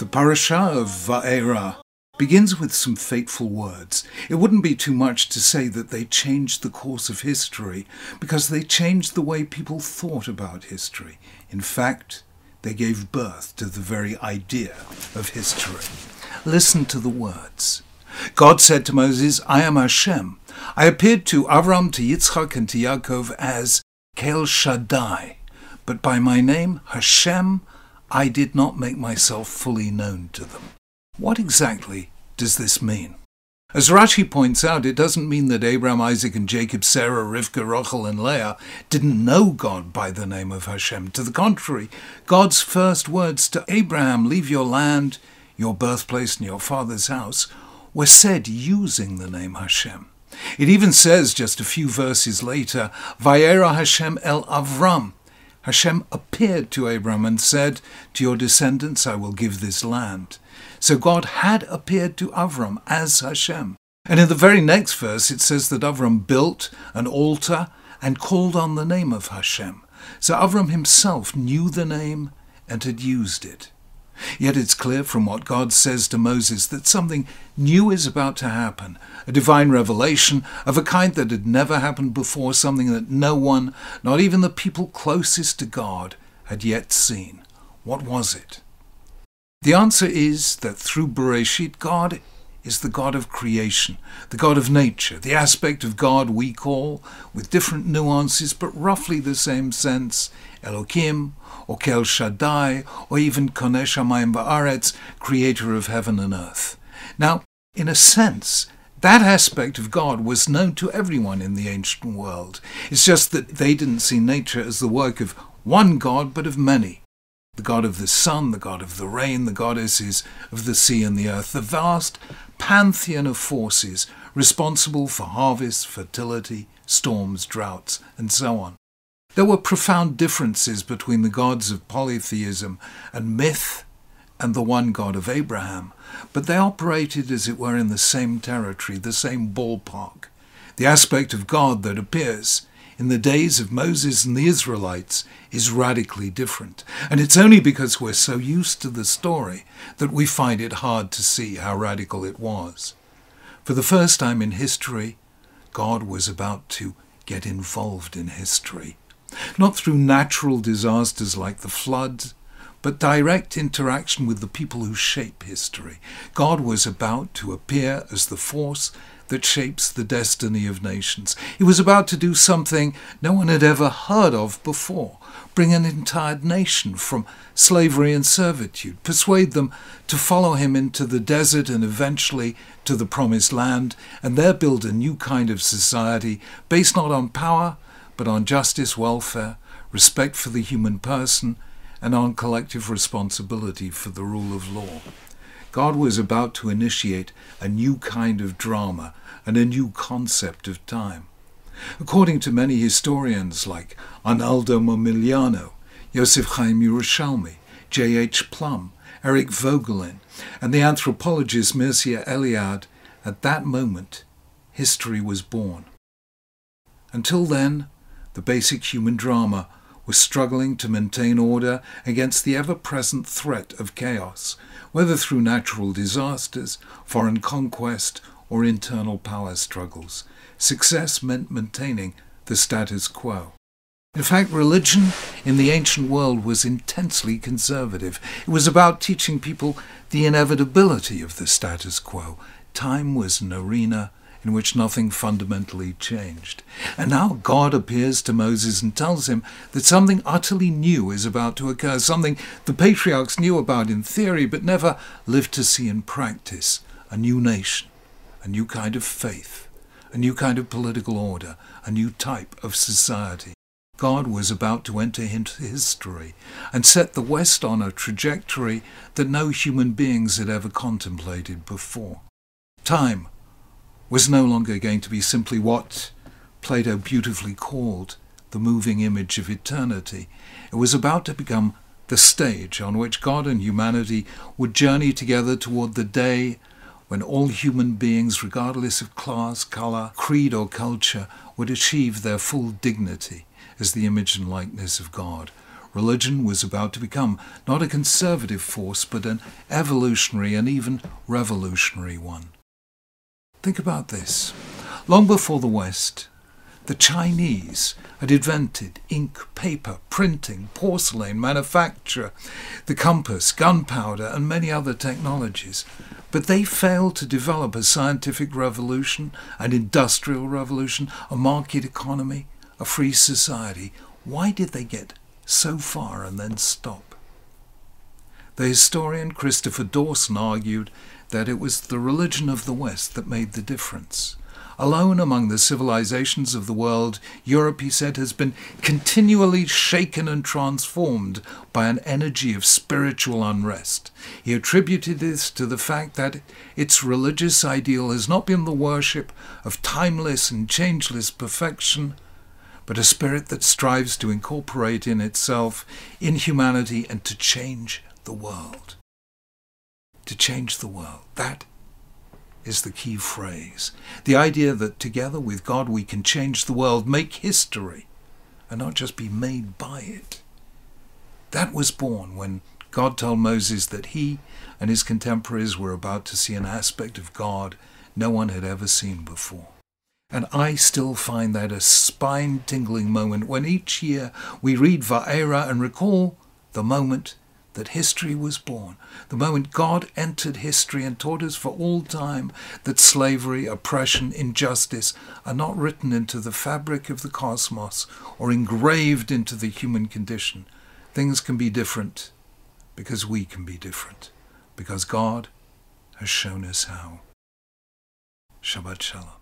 The parasha of Va'era begins with some fateful words. It wouldn't be too much to say that they changed the course of history because they changed the way people thought about history. In fact, they gave birth to the very idea of history. Listen to the words. God said to Moses, I am Hashem. I appeared to Avram, to Yitzchak, and to Yaakov as Kel Shaddai, but by my name, Hashem, I did not make myself fully known to them. What exactly does this mean? As Rashi points out, it doesn't mean that Abraham, Isaac, and Jacob, Sarah, Rivka, Rachel, and Leah didn't know God by the name of Hashem. To the contrary, God's first words to Abraham, leave your land, your birthplace, and your father's house, were said using the name Hashem. It even says just a few verses later, Vayera Hashem el Avram, Hashem appeared to Abram and said, To your descendants I will give this land. So God had appeared to Avram as Hashem. And in the very next verse it says that Avram built an altar and called on the name of Hashem. So Avram himself knew the name and had used it. Yet it's clear from what God says to Moses that something new is about to happen, a divine revelation of a kind that had never happened before, something that no one, not even the people closest to God, had yet seen. What was it? The answer is that through Bereshit, God is the God of creation, the God of nature, the aspect of God we call, with different nuances but roughly the same sense, Elohim, or Kel Shaddai, or even Koneh Shamayim Va'aretz, creator of heaven and earth. Now, in a sense, that aspect of God was known to everyone in the ancient world. It's just that they didn't see nature as the work of one God, but of many. The God of the sun, the God of the rain, the goddesses of the sea and the earth, the vast pantheon of forces responsible for harvest, fertility, storms, droughts, and so on. There were profound differences between the gods of polytheism and myth and the one God of Abraham, but they operated as it were in the same territory, the same ballpark. The aspect of God that appears in the days of Moses and the Israelites is radically different, and it's only because we're so used to the story that we find it hard to see how radical it was. For the first time in history, God was about to get involved in history not through natural disasters like the floods, but direct interaction with the people who shape history. God was about to appear as the force that shapes the destiny of nations. He was about to do something no one had ever heard of before bring an entire nation from slavery and servitude, persuade them to follow him into the desert and eventually to the promised land, and there build a new kind of society based not on power but on justice, welfare, respect for the human person, and on collective responsibility for the rule of law. God was about to initiate a new kind of drama and a new concept of time. According to many historians like Arnaldo Momigliano, Yosef Chaim Yerushalmi, J. H. Plumb, Eric Voegelin, and the anthropologist Mircea Eliade, at that moment, history was born. Until then, the basic human drama, was struggling to maintain order against the ever present threat of chaos, whether through natural disasters, foreign conquest, or internal power struggles. Success meant maintaining the status quo. In fact, religion in the ancient world was intensely conservative. It was about teaching people the inevitability of the status quo. Time was an arena in which nothing fundamentally changed. And now God appears to Moses and tells him that something utterly new is about to occur, something the patriarchs knew about in theory but never lived to see in practice a new nation, a new kind of faith, a new kind of political order, a new type of society. God was about to enter into history and set the West on a trajectory that no human beings had ever contemplated before. Time was no longer going to be simply what Plato beautifully called the moving image of eternity. It was about to become the stage on which God and humanity would journey together toward the day when all human beings, regardless of class, colour, creed, or culture, would achieve their full dignity as the image and likeness of God. religion was about to become not a conservative force, but an evolutionary and even revolutionary one. Think about this. Long before the West, the Chinese had invented ink, paper, printing, porcelain, manufacture, the compass, gunpowder, and many other technologies. But they failed to develop a scientific revolution, an industrial revolution, a market economy, a free society. Why did they get so far and then stop? The historian Christopher Dawson argued that it was the religion of the West that made the difference. Alone among the civilizations of the world, Europe, he said, has been continually shaken and transformed by an energy of spiritual unrest. He attributed this to the fact that its religious ideal has not been the worship of timeless and changeless perfection, but a spirit that strives to incorporate in itself inhumanity and to change the world. To change the world. That is the key phrase. The idea that together with God we can change the world, make history, and not just be made by it. That was born when God told Moses that he and his contemporaries were about to see an aspect of God no one had ever seen before. And I still find that a spine tingling moment when each year we read Va'era and recall the moment that history was born, the moment God entered history and taught us for all time that slavery, oppression, injustice are not written into the fabric of the cosmos or engraved into the human condition. Things can be different because we can be different, because God has shown us how. Shabbat Shalom.